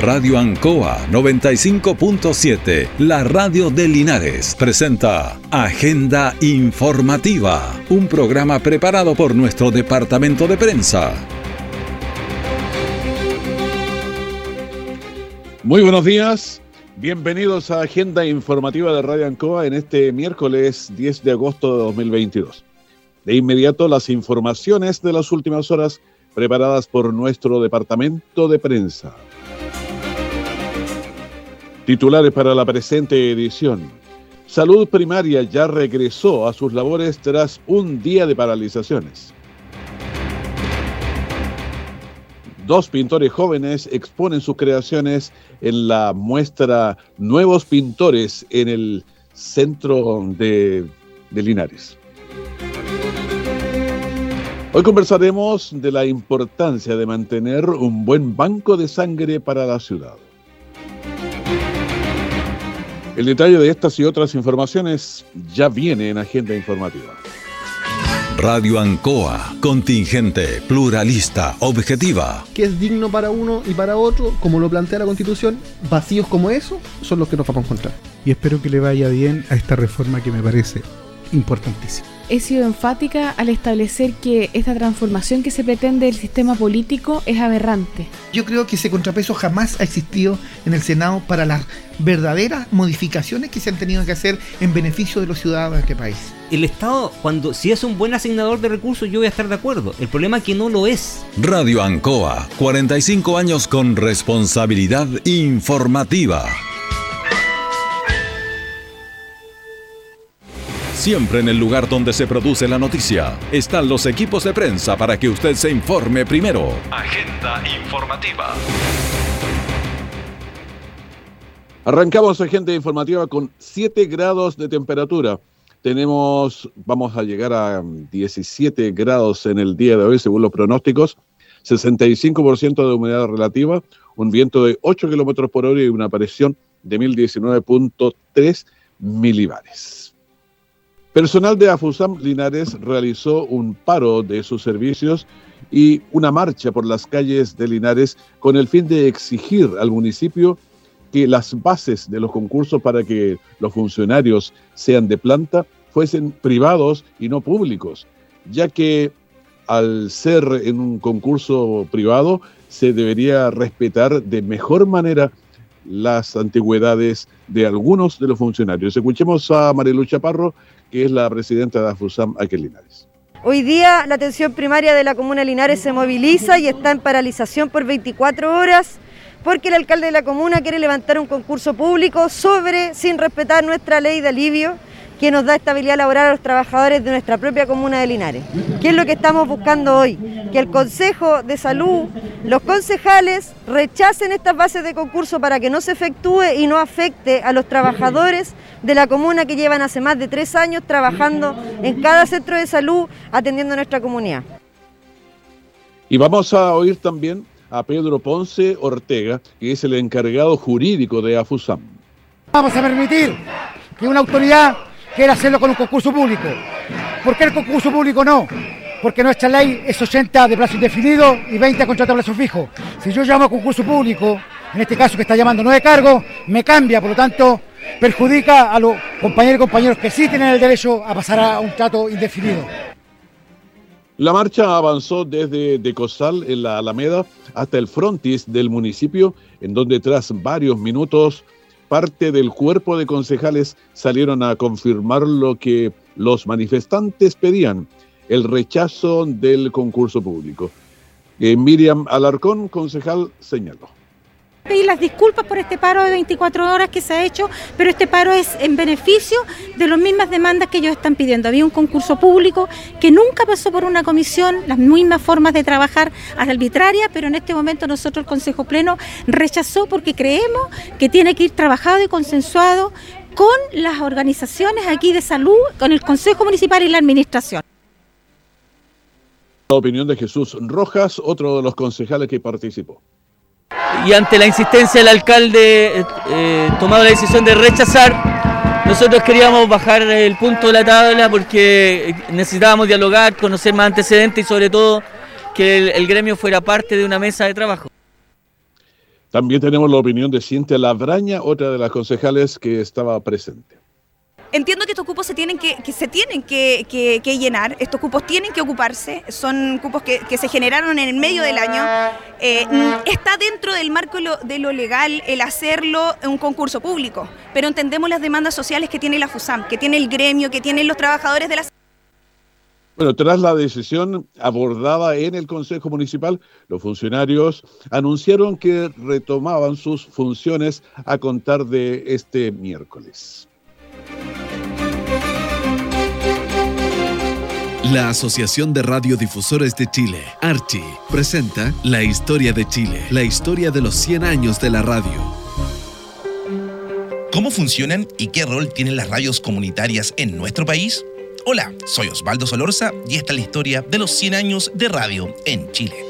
Radio Ancoa 95.7, la radio de Linares, presenta Agenda Informativa, un programa preparado por nuestro departamento de prensa. Muy buenos días, bienvenidos a Agenda Informativa de Radio Ancoa en este miércoles 10 de agosto de 2022. De inmediato las informaciones de las últimas horas preparadas por nuestro departamento de prensa. Titulares para la presente edición. Salud primaria ya regresó a sus labores tras un día de paralizaciones. Dos pintores jóvenes exponen sus creaciones en la muestra Nuevos Pintores en el centro de, de Linares. Hoy conversaremos de la importancia de mantener un buen banco de sangre para la ciudad. El detalle de estas y otras informaciones ya viene en Agenda Informativa. Radio Ancoa, contingente, pluralista, objetiva. Que es digno para uno y para otro, como lo plantea la Constitución, vacíos como eso son los que nos vamos a encontrar. Y espero que le vaya bien a esta reforma que me parece importantísima he sido enfática al establecer que esta transformación que se pretende del sistema político es aberrante. Yo creo que ese contrapeso jamás ha existido en el Senado para las verdaderas modificaciones que se han tenido que hacer en beneficio de los ciudadanos de este país. El Estado, cuando si es un buen asignador de recursos, yo voy a estar de acuerdo. El problema es que no lo es. Radio Ancoa, 45 años con responsabilidad informativa. Siempre en el lugar donde se produce la noticia están los equipos de prensa para que usted se informe primero. Agenda informativa. Arrancamos agenda informativa con 7 grados de temperatura. Tenemos, vamos a llegar a 17 grados en el día de hoy, según los pronósticos. 65% de humedad relativa, un viento de 8 kilómetros por hora y una presión de 1019.3 milibares. Personal de Afusam Linares realizó un paro de sus servicios y una marcha por las calles de Linares con el fin de exigir al municipio que las bases de los concursos para que los funcionarios sean de planta fuesen privados y no públicos, ya que al ser en un concurso privado se debería respetar de mejor manera las antigüedades de algunos de los funcionarios. Escuchemos a Marilu Chaparro, que es la presidenta de AFUSAM aquí Linares. Hoy día la atención primaria de la comuna Linares se moviliza y está en paralización por 24 horas porque el alcalde de la comuna quiere levantar un concurso público sobre, sin respetar nuestra ley de alivio, que nos da estabilidad laboral a los trabajadores de nuestra propia comuna de Linares. ¿Qué es lo que estamos buscando hoy? Que el Consejo de Salud, los concejales rechacen estas bases de concurso para que no se efectúe y no afecte a los trabajadores de la comuna que llevan hace más de tres años trabajando en cada centro de salud atendiendo a nuestra comunidad. Y vamos a oír también a Pedro Ponce Ortega, que es el encargado jurídico de AFUSAM. Vamos a permitir que una autoridad quiera hacerlo con un concurso público. ¿Por qué el concurso público no? Porque nuestra ley es 80 de plazo indefinido y 20 a contrato a plazo fijo. Si yo llamo a concurso público, en este caso que está llamando no de cargo, me cambia, por lo tanto perjudica a los compañeros y compañeros que sí tienen el derecho a pasar a un trato indefinido. La marcha avanzó desde Decosal en la Alameda hasta el frontis del municipio, en donde tras varios minutos parte del cuerpo de concejales salieron a confirmar lo que los manifestantes pedían, el rechazo del concurso público. Eh, Miriam Alarcón, concejal, señaló pedir las disculpas por este paro de 24 horas que se ha hecho, pero este paro es en beneficio de las mismas demandas que ellos están pidiendo. Había un concurso público que nunca pasó por una comisión, las mismas formas de trabajar arbitraria, pero en este momento nosotros el Consejo Pleno rechazó porque creemos que tiene que ir trabajado y consensuado con las organizaciones aquí de salud, con el Consejo Municipal y la Administración. La opinión de Jesús Rojas, otro de los concejales que participó y ante la insistencia del alcalde eh, tomado la decisión de rechazar, nosotros queríamos bajar el punto de la tabla porque necesitábamos dialogar, conocer más antecedentes y sobre todo que el, gremio fuera parte de una mesa de trabajo. También tenemos la opinión de Cintia Labraña, otra de las concejales que estaba presente. Entiendo que estos cupos se tienen que, se tienen que, llenar, estos cupos tienen que ocuparse, son cupos que, se generaron en el medio del año. Eh, está dentro del marco de lo legal el hacerlo en un concurso público, pero entendemos las demandas sociales que tiene la FUSAM, que tiene el gremio, que tienen los trabajadores de la Bueno, tras la decisión abordada en el Consejo Municipal, los funcionarios anunciaron que retomaban sus funciones a contar de este miércoles. La Asociación de Radiodifusores de Chile, Archi, presenta La Historia de Chile, la historia de los 100 años de la radio. ¿Cómo funcionan y qué rol tienen las radios comunitarias en nuestro país? Hola, soy Osvaldo Solorza y esta es la historia de los 100 años de radio en Chile.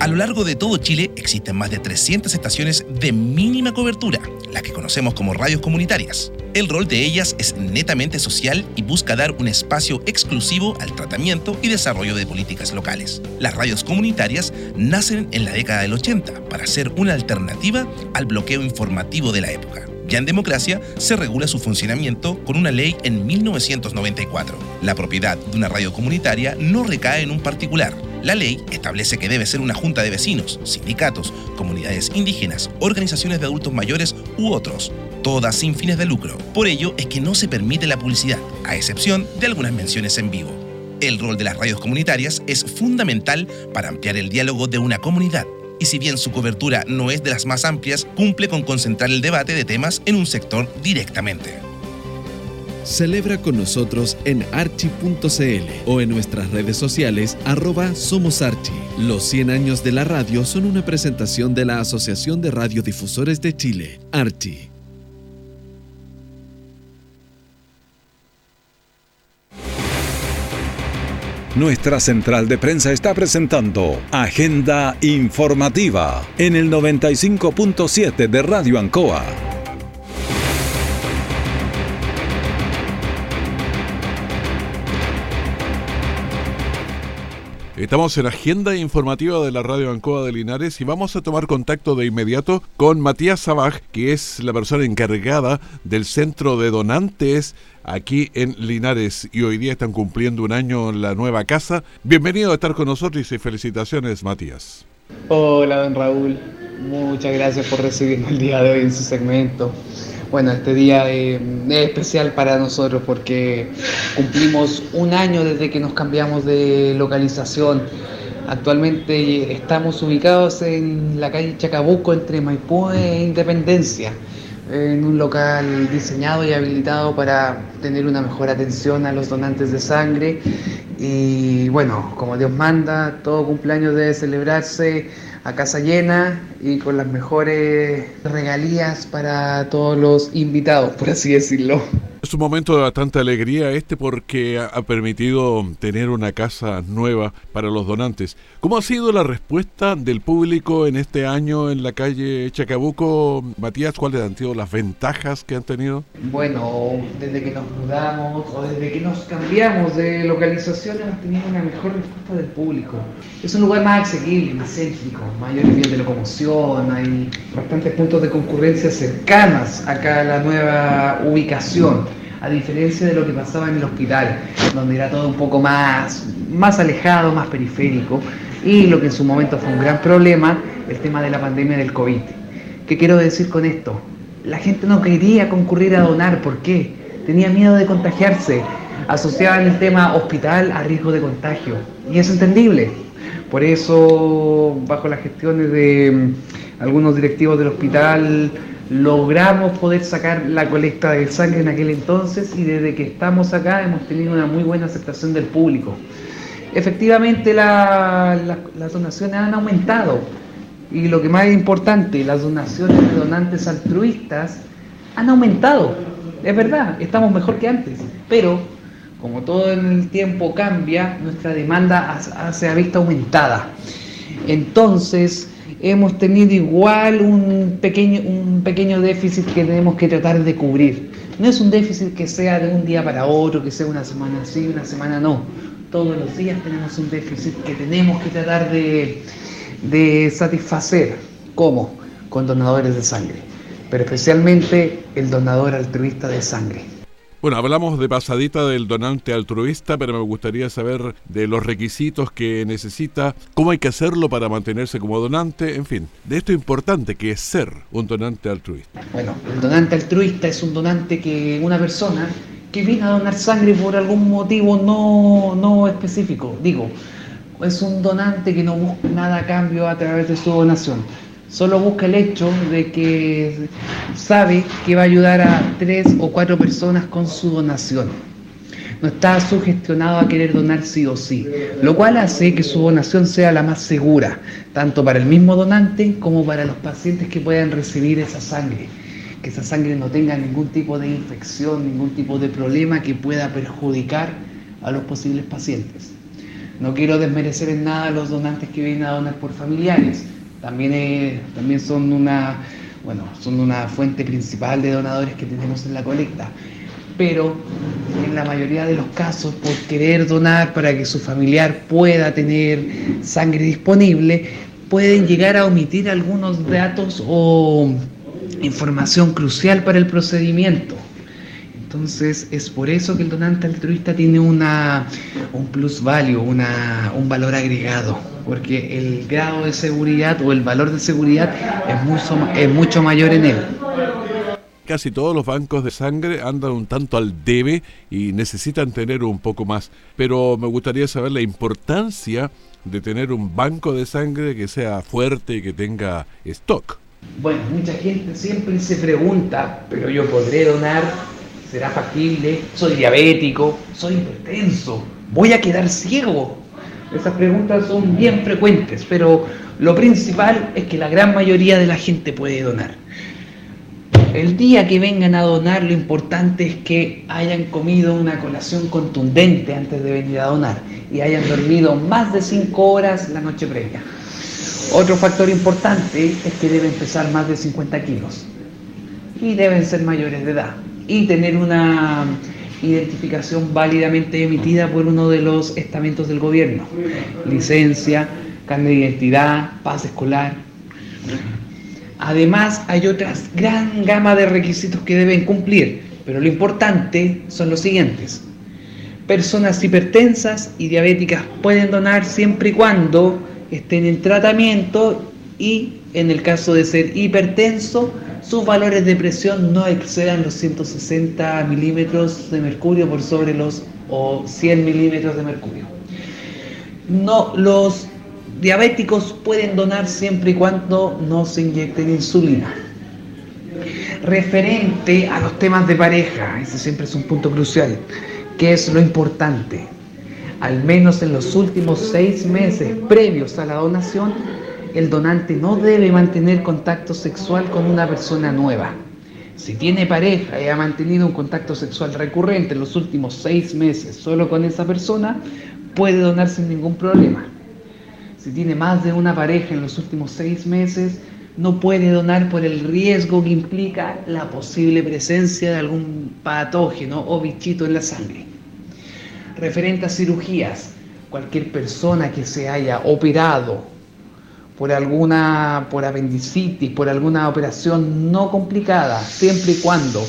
A lo largo de todo Chile existen más de 300 estaciones de mínima cobertura, las que conocemos como radios comunitarias. El rol de ellas es netamente social y busca dar un espacio exclusivo al tratamiento y desarrollo de políticas locales. Las radios comunitarias nacen en la década del 80 para ser una alternativa al bloqueo informativo de la época. Ya en democracia se regula su funcionamiento con una ley en 1994. La propiedad de una radio comunitaria no recae en un particular. La ley establece que debe ser una junta de vecinos, sindicatos, comunidades indígenas, organizaciones de adultos mayores u otros, todas sin fines de lucro. Por ello es que no se permite la publicidad, a excepción de algunas menciones en vivo. El rol de las radios comunitarias es fundamental para ampliar el diálogo de una comunidad y si bien su cobertura no es de las más amplias, cumple con concentrar el debate de temas en un sector directamente. Celebra con nosotros en archi.cl o en nuestras redes sociales arroba Somos Archi. Los 100 años de la radio son una presentación de la Asociación de Radiodifusores de Chile, Archi. Nuestra central de prensa está presentando Agenda Informativa en el 95.7 de Radio Ancoa. Estamos en agenda informativa de la radio Ancoa de Linares y vamos a tomar contacto de inmediato con Matías Sabaj, que es la persona encargada del centro de donantes aquí en Linares y hoy día están cumpliendo un año en la nueva casa. Bienvenido a estar con nosotros y felicitaciones, Matías. Hola, don Raúl. Muchas gracias por recibirme el día de hoy en su segmento. Bueno, este día eh, es especial para nosotros porque cumplimos un año desde que nos cambiamos de localización. Actualmente estamos ubicados en la calle Chacabuco entre Maipú e Independencia, en un local diseñado y habilitado para tener una mejor atención a los donantes de sangre. Y bueno, como Dios manda, todo cumpleaños debe celebrarse a casa llena y con las mejores regalías para todos los invitados, por así decirlo. Es un momento de bastante alegría este porque ha- permitido tener una casa nueva para los donantes. ¿Cómo ha sido la respuesta del público en este año en la calle Chacabuco? Matías, ¿cuáles han sido las ventajas que han tenido? Bueno, desde que nos mudamos o desde que nos cambiamos de localización hemos tenido una mejor respuesta del público. Es un lugar más asequible, más céntrico, mayores vías de locomoción, hay bastantes puntos de concurrencia cercanas acá a la nueva ubicación, a diferencia de lo que pasaba en el hospital, donde era todo un poco más, más alejado, más periférico, y lo que en su momento fue un gran problema, el tema de la pandemia del COVID. ¿Qué quiero decir con esto? La gente no quería concurrir a donar, ¿por qué? Tenía miedo de contagiarse, asociaban el tema hospital a riesgo de contagio, y es entendible. Por eso, bajo las gestiones de mm, algunos directivos del hospital, logramos poder sacar la colecta de sangre en aquel entonces y desde que estamos acá hemos tenido una muy buena aceptación del público. Efectivamente la- la- las donaciones han aumentado y lo que más es importante, las donaciones de donantes altruistas han aumentado. Es verdad, estamos mejor que antes, pero como todo en el tiempo cambia, nuestra demanda se ha visto aumentada. Entonces, hemos tenido igual un pequeño, un pequeño déficit que tenemos que tratar de cubrir. No es un déficit que sea de un día para otro, que sea una semana sí, una semana no. Todos los días tenemos un déficit que tenemos que tratar de, de satisfacer. ¿Cómo? Con donadores de sangre, pero especialmente el donador altruista de sangre. Bueno, hablamos de pasadita del donante altruista, pero me gustaría saber de los requisitos que necesita, cómo hay que hacerlo para mantenerse como donante, en fin, de esto importante que es ser un donante altruista. Bueno, el donante altruista es un donante que una persona que viene a donar sangre por algún motivo no, no específico, digo, es un donante que no busca nada a cambio a través de su donación solo busca el hecho de que sabe que va a ayudar a tres o cuatro personas con su donación. No está sugestionado a querer donar sí o sí, lo cual hace que su donación sea la más segura, tanto para el mismo donante como para los pacientes que puedan recibir esa sangre. Que esa sangre no tenga ningún tipo de infección, ningún tipo de problema que pueda perjudicar a los posibles pacientes. No quiero desmerecer en nada a los donantes que vienen a donar por familiares también, también son, una, bueno, son una fuente principal de donadores que tenemos en la colecta. Pero en la mayoría de los casos, por querer donar para que su familiar pueda tener sangre disponible, pueden llegar a omitir algunos datos o información crucial para el procedimiento. Entonces es por eso que el donante altruista tiene una, un plus value, una, un valor agregado, porque el grado de seguridad o el valor de seguridad es mucho, es mucho mayor en él. Casi todos los bancos de sangre andan un tanto al debe y necesitan tener un poco más, pero me gustaría saber la importancia de tener un banco de sangre que sea fuerte y que tenga stock. Bueno, mucha gente siempre se pregunta, pero yo podré donar ¿Será factible? ¿Soy diabético? ¿Soy hipertenso? ¿Voy a quedar ciego? Esas preguntas son bien frecuentes, pero lo principal es que la gran mayoría de la gente puede donar. El día que vengan a donar, lo importante es que hayan comido una colación contundente antes de venir a donar y hayan dormido más de 5 horas la noche previa. Otro factor importante es que deben pesar más de 50 kilos y deben ser mayores de edad y tener una identificación válidamente emitida por uno de los estamentos del gobierno. Licencia, carne de identidad, paz escolar. Además, hay otras gran gama de requisitos que deben cumplir, pero lo importante son los siguientes. Personas hipertensas y diabéticas pueden donar siempre y cuando estén en tratamiento y en el caso de ser hipertenso, sus valores de presión no excedan los 160 milímetros de mercurio por sobre los o 100 milímetros de mercurio. No, los diabéticos pueden donar siempre y cuando no se inyecten insulina. Referente a los temas de pareja, ese siempre es un punto crucial, que es lo importante. Al menos en los últimos seis meses previos a la donación, el donante no debe mantener contacto sexual con una persona nueva. Si tiene pareja y ha mantenido un contacto sexual recurrente en los últimos seis meses solo con esa persona, puede donar sin ningún problema. Si tiene más de una pareja en los últimos seis meses, no puede donar por el riesgo que implica la posible presencia de algún patógeno o bichito en la sangre. Referente a cirugías, cualquier persona que se haya operado por alguna, por apendicitis, por alguna operación no complicada, siempre y cuando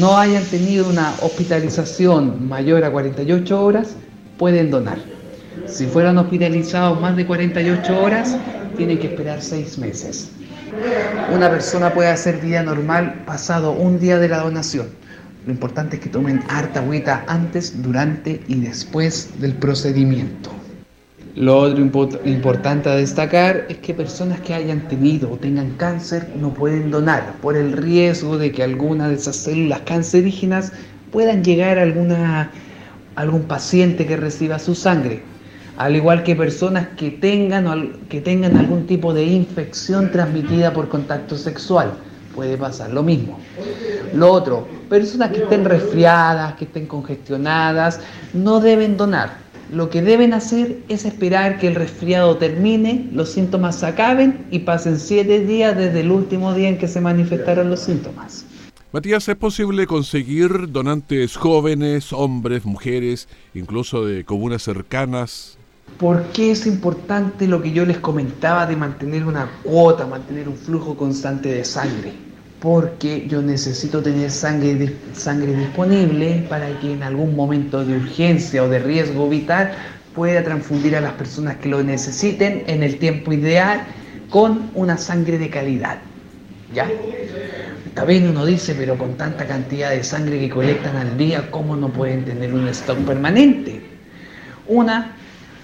no hayan tenido una hospitalización mayor a 48 horas, pueden donar. Si fueran hospitalizados más de 48 horas, tienen que esperar 6 meses. Una persona puede hacer vida normal pasado un día de la donación. Lo importante es que tomen harta agüita antes, durante y después del procedimiento. Lo otro importante a destacar es que personas que hayan tenido o tengan cáncer no pueden donar por el riesgo de que alguna de esas células cancerígenas puedan llegar a alguna, algún paciente que reciba su sangre. Al igual que personas que tengan, que tengan algún tipo de infección transmitida por contacto sexual. Puede pasar lo mismo. Lo otro, personas que estén resfriadas, que estén congestionadas, no deben donar lo que deben hacer es esperar que el resfriado termine, los síntomas acaben y pasen siete días desde el último día en que se manifestaron los síntomas. Matías, ¿es posible conseguir donantes jóvenes, hombres, mujeres, incluso de comunas cercanas? ¿Por qué es importante lo que yo les comentaba de mantener una cuota, mantener un flujo constante de sangre? Porque yo necesito tener sangre, sangre disponible para que en algún momento de urgencia o de riesgo vital pueda transfundir a las personas que lo necesiten en el tiempo ideal con una sangre de calidad. ¿Ya? También uno dice, pero con tanta cantidad de sangre que colectan al día, ¿cómo no pueden tener un stock permanente? Una,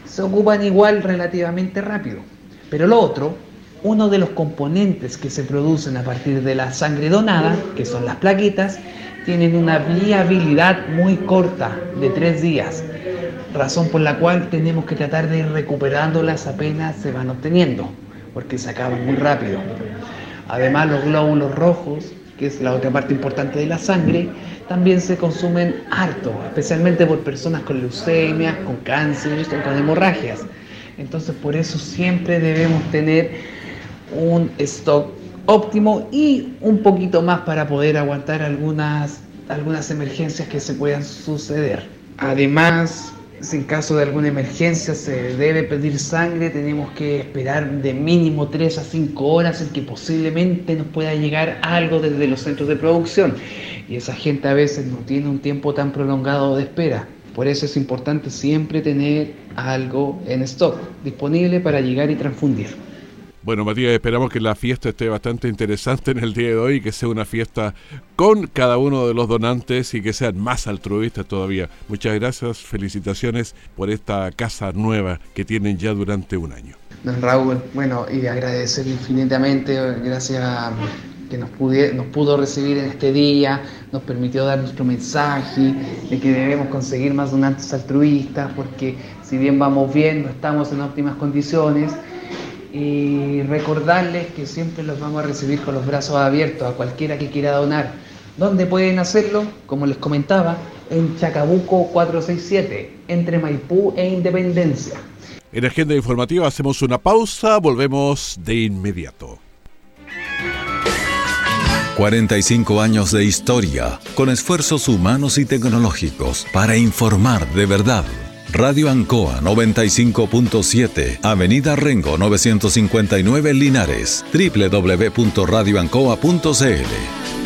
se ocupan igual relativamente rápido. Pero lo otro, uno de los componentes que se producen a partir de la sangre donada, que son las plaquetas, tienen una viabilidad muy corta, de tres días, razón por la cual tenemos que tratar de ir recuperándolas apenas se van obteniendo, porque se acaban muy rápido. Además, los glóbulos rojos, que es la otra parte importante de la sangre, también se consumen harto, especialmente por personas con leucemia, con cáncer, con hemorragias. Entonces, por eso siempre debemos tener un stock óptimo y un poquito más para poder aguantar algunas, algunas emergencias que se puedan suceder. Además, si en caso de alguna emergencia se debe pedir sangre, tenemos que esperar de mínimo 3 a 5 horas en que posiblemente nos pueda llegar algo desde los centros de producción. Y esa gente a veces no tiene un tiempo tan prolongado de espera. Por eso es importante siempre tener algo en stock disponible para llegar y transfundir. Bueno, Matías, esperamos que la fiesta esté bastante interesante en el día de hoy que sea una fiesta con cada uno de los donantes y que sean más altruistas todavía. Muchas gracias, felicitaciones por esta casa nueva que tienen ya durante un año. Don Raúl, bueno, y agradecer infinitamente, gracias que nos, nos pudo recibir en este día, nos permitió dar nuestro mensaje de que debemos conseguir más donantes altruistas, porque si bien vamos bien, no estamos en óptimas condiciones, y recordarles que siempre los vamos a recibir con los brazos abiertos a cualquiera que quiera donar. ¿Dónde pueden hacerlo? Como les comentaba, en Chacabuco 467, entre Maipú e Independencia. En Agenda Informativa hacemos una pausa, volvemos de inmediato. 45 años de historia, con esfuerzos humanos y tecnológicos para informar de verdad. Radio Ancoa 95.7, Avenida Rengo 959 Linares, www.radioancoa.cl.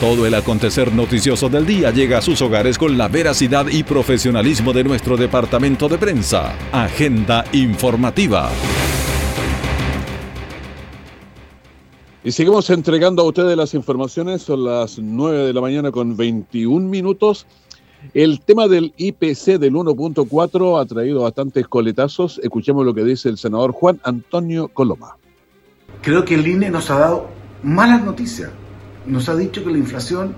Todo el acontecer noticioso del día llega a sus hogares con la veracidad y profesionalismo de nuestro departamento de prensa. Agenda informativa. Y seguimos entregando a ustedes las informaciones, son las 9 de la mañana con 21 minutos. El tema del IPC del 1.4 ha traído bastantes coletazos. Escuchemos lo que dice el senador Juan Antonio Coloma. Creo que el INE nos ha dado malas noticias. Nos ha dicho que la inflación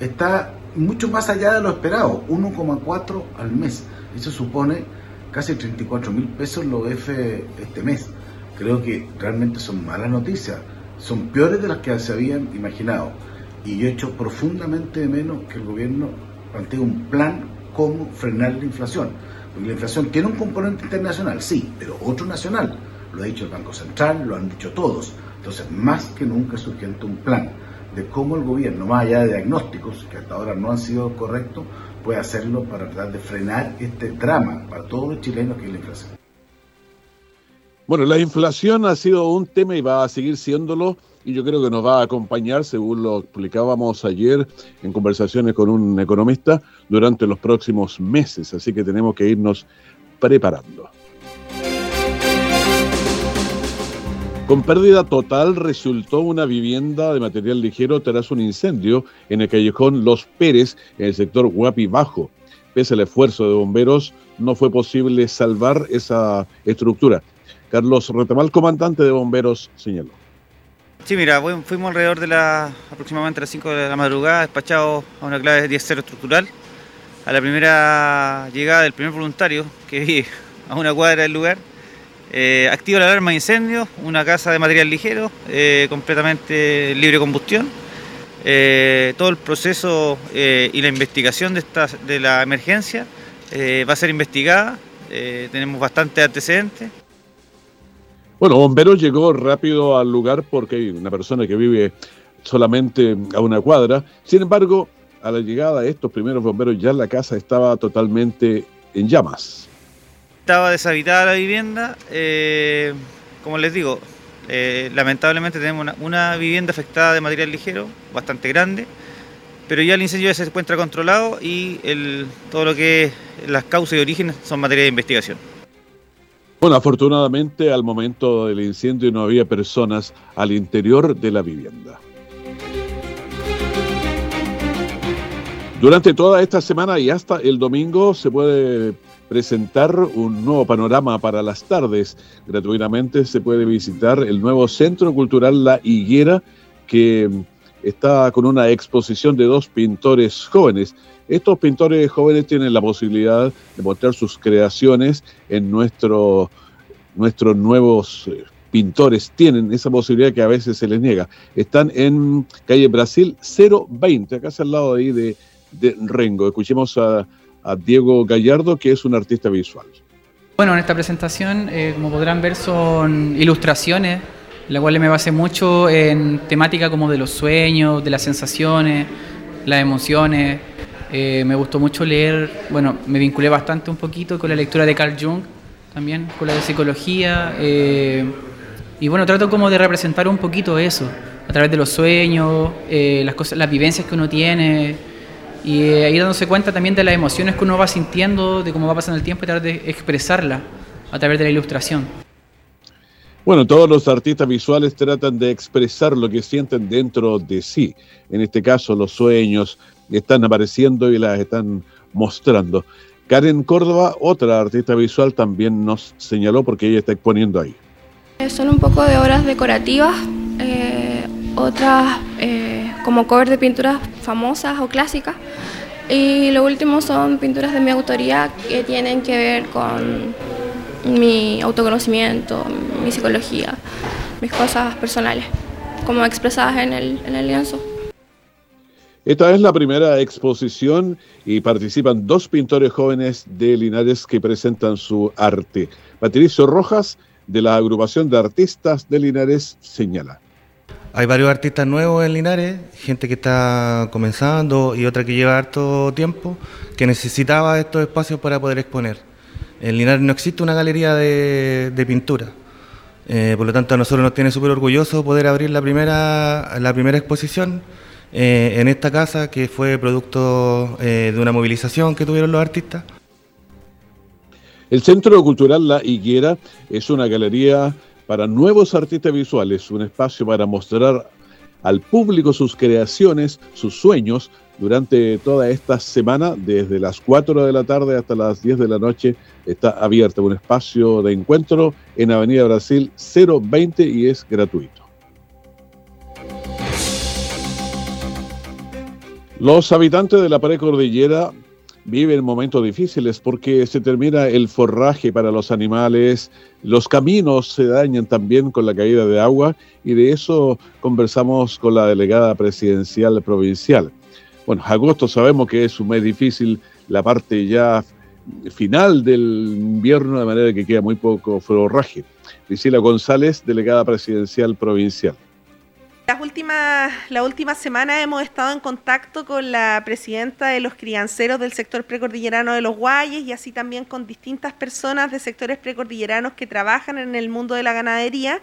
está mucho más allá de lo esperado, 1,4 al mes. Eso supone casi 34 mil pesos lo F este mes. Creo que realmente son malas noticias son peores de las que se habían imaginado. Y yo echo profundamente de menos que el gobierno plantee un plan cómo frenar la inflación. Porque la inflación tiene un componente internacional, sí, pero otro nacional. Lo ha dicho el Banco Central, lo han dicho todos. Entonces, más que nunca es urgente un plan de cómo el gobierno, más allá de diagnósticos que hasta ahora no han sido correctos, puede hacerlo para tratar de frenar este drama para todos los chilenos que es la inflación. Bueno, la inflación ha sido un tema y va a seguir siéndolo y yo creo que nos va a acompañar, según lo explicábamos ayer en conversaciones con un economista, durante los próximos meses, así que tenemos que irnos preparando. Con pérdida total resultó una vivienda de material ligero tras un incendio en el callejón Los Pérez, en el sector Guapi Bajo. Pese al esfuerzo de bomberos, no fue posible salvar esa estructura. Carlos Retamal, comandante de bomberos, señaló. Sí, mira, fuimos alrededor de la aproximadamente las 5 de la madrugada despachados a una clave 10-0 estructural. A la primera llegada del primer voluntario que vi a una cuadra del lugar, eh, activa la alarma de incendio, una casa de material ligero, eh, completamente libre de combustión. Eh, todo el proceso y la investigación de, esta, de la emergencia va a ser investigada. tenemos bastante antecedentes. Bueno, Bomberos llegó rápido al lugar porque hay una persona que vive solamente a una cuadra. Sin embargo, a la llegada de estos primeros bomberos ya la casa estaba totalmente en llamas. Estaba deshabitada la vivienda. eh, como les digo, eh, lamentablemente tenemos una, vivienda afectada de material ligero, bastante grande, pero ya el incendio ya se encuentra controlado y el- todo lo que es las causas y orígenes son materia de investigación. Bueno, afortunadamente al momento del incendio no había personas al interior de la vivienda. Durante toda esta semana y hasta el domingo se puede presentar un nuevo panorama para las tardes. Gratuitamente se puede visitar el nuevo Centro Cultural La Higuera que está con una exposición de dos pintores jóvenes. Estos pintores jóvenes tienen la posibilidad de mostrar sus creaciones en nuestro, nuestros nuevos eh, pintores. Tienen esa posibilidad que a veces se les niega. Están en calle Brasil 020, acá al lado ahí de, de Rengo. Escuchemos a, a Diego Gallardo, que es un artista visual. Bueno, en esta presentación, eh, como podrán ver, son ilustraciones, la cual me basé mucho en temática como de los sueños, de las sensaciones, las emociones. Eh, me gustó mucho leer, bueno, me vinculé bastante un poquito con la lectura de Carl Jung, también con la de psicología. eh, y bueno, trato como de representar un poquito eso, a través de los sueños, eh, las, vivencias que uno tiene, y eh, dándose cuenta también de las emociones que uno va sintiendo, de cómo va pasando el tiempo y tratar de expresarla a través de la ilustración. Bueno, todos los artistas visuales tratan de expresar lo que sienten dentro de sí. En este caso, los sueños están apareciendo y las están mostrando. Karen Córdoba, otra artista visual, también nos señaló porque ella está exponiendo ahí. Son un poco de obras decorativas, eh, otras eh, como cover de pinturas famosas o clásicas. Y lo último son pinturas de mi autoría que tienen que ver con mi autoconocimiento, mi psicología, mis cosas personales, como expresadas en el, en el lienzo. Esta es la primera exposición y participan dos pintores jóvenes de Linares que presentan su arte. Patricio Rojas, de la agrupación de artistas de Linares, señala. Hay varios artistas nuevos en Linares, gente que está comenzando y otra que lleva harto tiempo, que necesitaba estos espacios para poder exponer. En Linares no existe una galería de, pintura, eh, por lo tanto a nosotros nos tiene súper orgulloso poder abrir la primera, la primera exposición eh, en esta casa que fue producto eh, de una movilización que tuvieron los artistas. El Centro Cultural La Higuera es una galería para nuevos artistas visuales, un espacio para mostrar al público sus creaciones, sus sueños, durante toda esta semana, desde las 4 de la tarde hasta las 10 de la noche, está abierto un espacio de encuentro en Avenida Brasil 020 y es gratuito. Los habitantes de la precordillera viven momentos difíciles porque se termina el forraje para los animales, los caminos se dañan también con la caída de agua y de eso conversamos con la delegada presidencial provincial. Bueno, agosto sabemos que es un mes difícil, la parte ya final del invierno, de manera que queda muy poco forraje. Priscila González, delegada presidencial provincial. Las últimas, la última semana hemos estado en contacto con la presidenta de los crianceros del sector precordillerano de los Guayes y así también con distintas personas de sectores precordilleranos que trabajan en el mundo de la ganadería.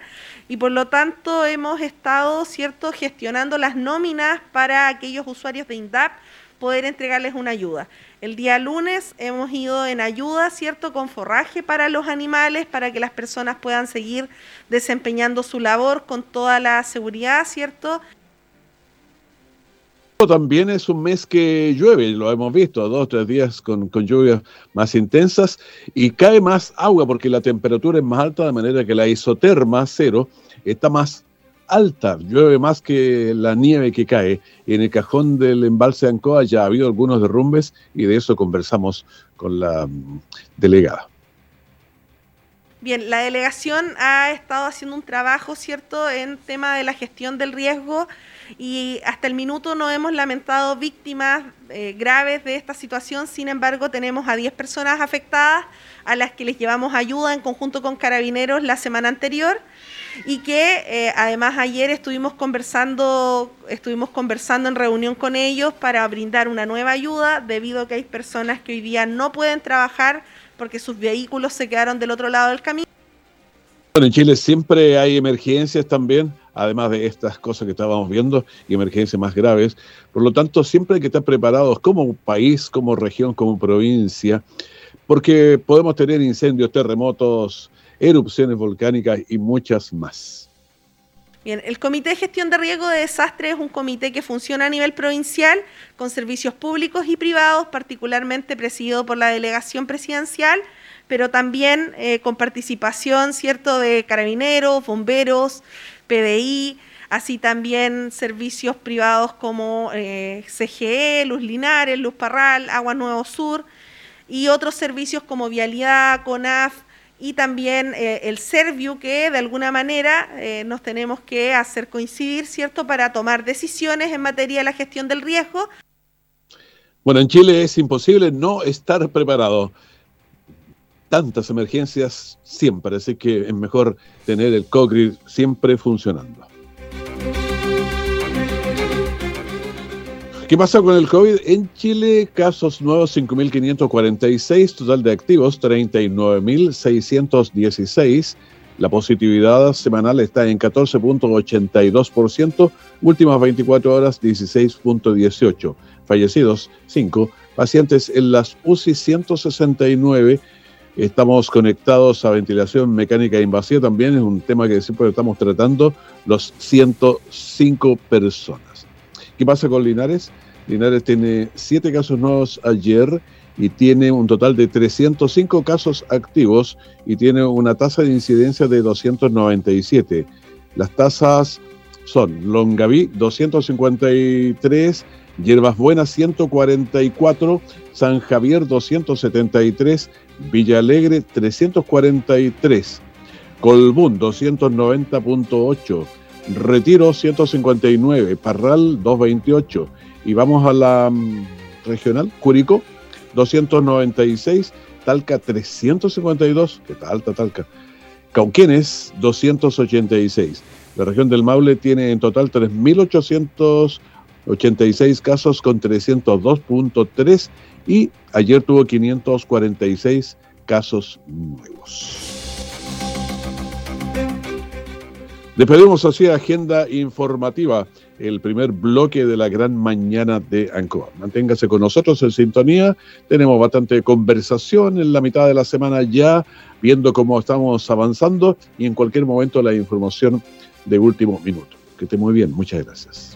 Y por lo tanto hemos estado gestionando las nóminas para aquellos usuarios de INDAP poder entregarles una ayuda. El día lunes hemos ido en ayuda, ¿cierto?, con forraje para los animales, para que las personas puedan seguir desempeñando su labor con toda la seguridad, ¿cierto? También es un mes que llueve, lo hemos visto, dos o tres días con, con lluvias más intensas y cae más agua porque la temperatura es más alta, de manera que la isoterma cero está más alta, llueve más que la nieve que cae. En el cajón del embalse de Ancoa ya ha habido algunos derrumbes y de eso conversamos con la mm, delegada. Bien, la delegación ha estado haciendo un trabajo, ¿cierto?, en tema de la gestión del riesgo y hasta el minuto no hemos lamentado víctimas eh, graves de esta situación, sin embargo tenemos a 10 personas afectadas a las que les llevamos ayuda en conjunto con carabineros la semana anterior y que eh, además ayer estuvimos conversando, estuvimos conversando en reunión con ellos para brindar una nueva ayuda debido a que hay personas que hoy día no pueden trabajar porque sus vehículos se quedaron del otro lado del camino. Bueno, en Chile siempre hay emergencias también, además de estas cosas que estábamos viendo y emergencias más graves. Por lo tanto, siempre hay que estar preparados como país, como región, como provincia, porque podemos tener incendios, terremotos, erupciones volcánicas y muchas más. Bien, el Comité de Gestión de Riesgo de Desastres es un comité que funciona a nivel provincial con servicios públicos y privados, particularmente presidido por la delegación presidencial, pero también eh, con participación cierto de carabineros, bomberos, PDI, así también servicios privados como eh, CGE, Luz Linares, Luz Parral, Agua Nuevo Sur y otros servicios como Vialidad, CONAF, y también eh, el Serviu, que de alguna manera eh, nos tenemos que hacer coincidir, ¿cierto?, para tomar decisiones en materia de la gestión del riesgo. Bueno, en Chile es imposible no estar preparado. Tantas emergencias siempre, así que es mejor tener el COGRI siempre funcionando. ¿Qué pasa con el COVID? En Chile, casos nuevos 5.546, total de activos 39.616. La positividad semanal está en 14.82%, últimas 24 horas 16.18. Fallecidos 5, pacientes en las UCI 169. Estamos conectados a ventilación mecánica invasiva también, es un tema que siempre estamos tratando, los 105 personas. ¿Qué pasa con Linares? Linares tiene siete casos nuevos ayer y tiene un total de 305 casos activos y tiene una tasa de incidencia de 297. Las tasas son Longaví 253, Hierbas Buenas 144, San Javier 273, Villa Alegre 343, Colbún 290.8, Retiro 159, Parral 228 y vamos a la mm, regional, Curicó 296, Talca 352, que está Talca, Cauquenes 286. La región del Maule tiene en total 3.886 casos con 302.3 y ayer tuvo 546 casos nuevos. Despedimos así agenda informativa, el primer bloque de la gran mañana de Ancoa. Manténgase con nosotros en sintonía. Tenemos bastante conversación en la mitad de la semana ya, viendo cómo estamos avanzando y en cualquier momento la información de último minuto. Que esté muy bien. Muchas gracias.